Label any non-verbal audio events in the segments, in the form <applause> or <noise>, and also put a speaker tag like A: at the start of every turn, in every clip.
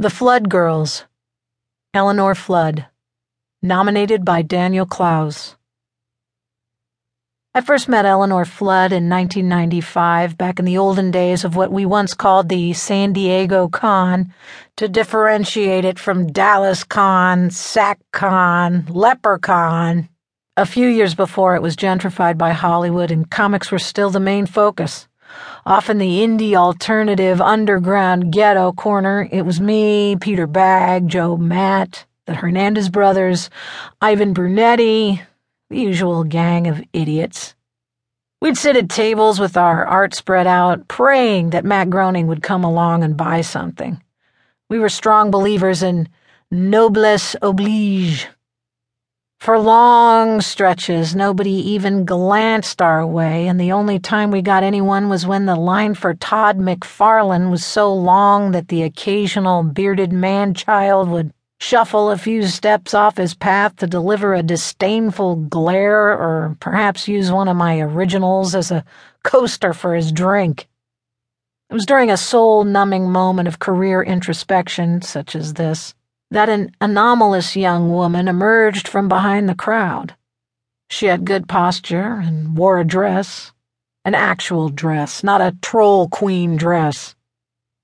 A: The Flood Girls, Eleanor Flood, nominated by Daniel Clowes. I first met Eleanor Flood in 1995, back in the olden days of what we once called the San Diego Con, to differentiate it from Dallas Con, Sac Con, Leprechaun. A few years before, it was gentrified by Hollywood, and comics were still the main focus. Off in the indie alternative underground ghetto corner, it was me, Peter Bagge, Joe Matt, the Hernandez brothers, Ivan Brunetti, the usual gang of idiots. We'd sit at tables with our art spread out, praying that Matt Groening would come along and buy something. We were strong believers in noblesse oblige. For long stretches, nobody even glanced our way, and the only time we got anyone was when the line for Todd McFarlane was so long that the occasional bearded man child would shuffle a few steps off his path to deliver a disdainful glare or perhaps use one of my originals as a coaster for his drink. It was during a soul numbing moment of career introspection, such as this that an anomalous young woman emerged from behind the crowd. She had good posture and wore a dress, an actual dress, not a troll queen dress.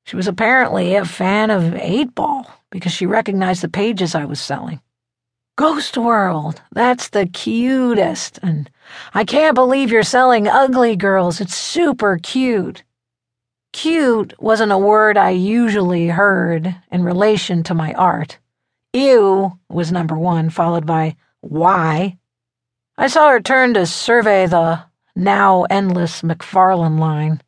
A: She was apparently a fan of Eightball because she recognized the pages I was selling. Ghost World, that's the cutest, and I can't believe you're selling ugly girls. It's super cute. Cute wasn't a word I usually heard in relation to my art. Ew was number one, followed by why. I saw her turn to survey the now endless McFarlane line.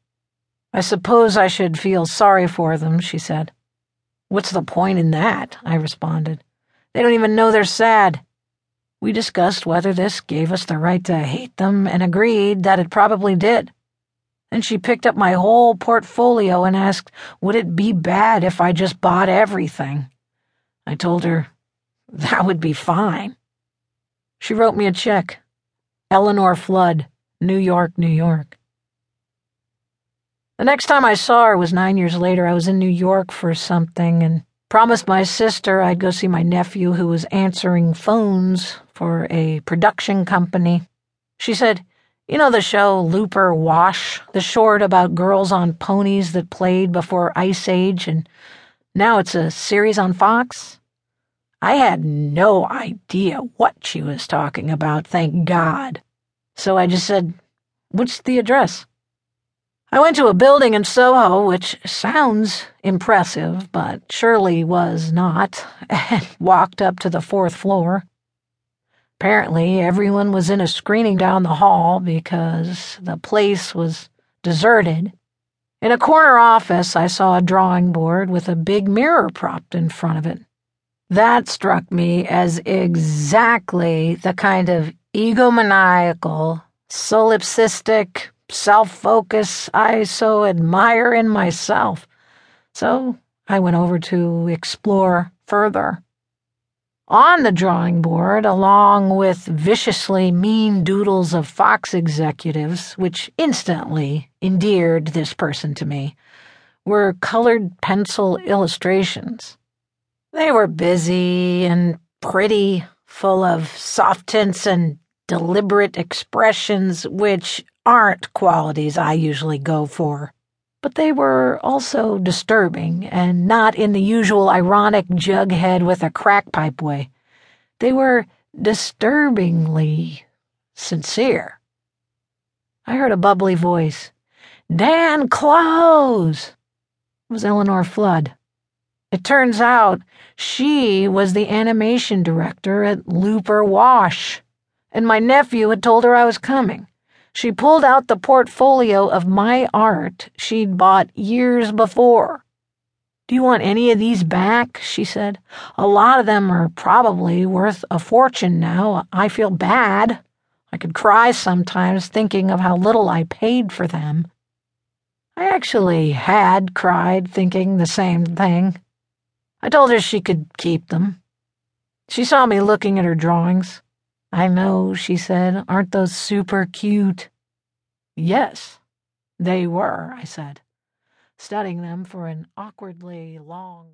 A: I suppose I should feel sorry for them, she said. What's the point in that? I responded. They don't even know they're sad. We discussed whether this gave us the right to hate them and agreed that it probably did. Then she picked up my whole portfolio and asked, would it be bad if I just bought everything? I told her that would be fine. She wrote me a check. Eleanor Flood, New York, New York. The next time I saw her was nine years later. I was in New York for something and promised my sister I'd go see my nephew who was answering phones for a production company. She said, you know the show Looper Wash, the short about girls on ponies that played before Ice Age, and now it's a series on Fox? I had no idea what she was talking about, thank God. So I just said, What's the address? I went to a building in Soho, which sounds impressive, but surely was not, <laughs> and walked up to the fourth floor. Apparently, everyone was in a screening down the hall because the place was deserted. In a corner office, I saw a drawing board with a big mirror propped in front of it. That struck me as exactly the kind of egomaniacal, solipsistic self focus I so admire in myself. So I went over to explore further. On the drawing board, along with viciously mean doodles of Fox executives, which instantly endeared this person to me, were colored pencil illustrations. They were busy and pretty, full of soft tints and deliberate expressions, which aren't qualities I usually go for but they were also disturbing, and not in the usual ironic jughead with a crack pipe way. They were disturbingly sincere. I heard a bubbly voice. Dan Clowes! It was Eleanor Flood. It turns out she was the animation director at Looper Wash, and my nephew had told her I was coming. She pulled out the portfolio of my art she'd bought years before. Do you want any of these back? she said. A lot of them are probably worth a fortune now. I feel bad. I could cry sometimes thinking of how little I paid for them. I actually had cried thinking the same thing. I told her she could keep them. She saw me looking at her drawings. I know, she said. Aren't those super cute? Yes, they were, I said, studying them for an awkwardly long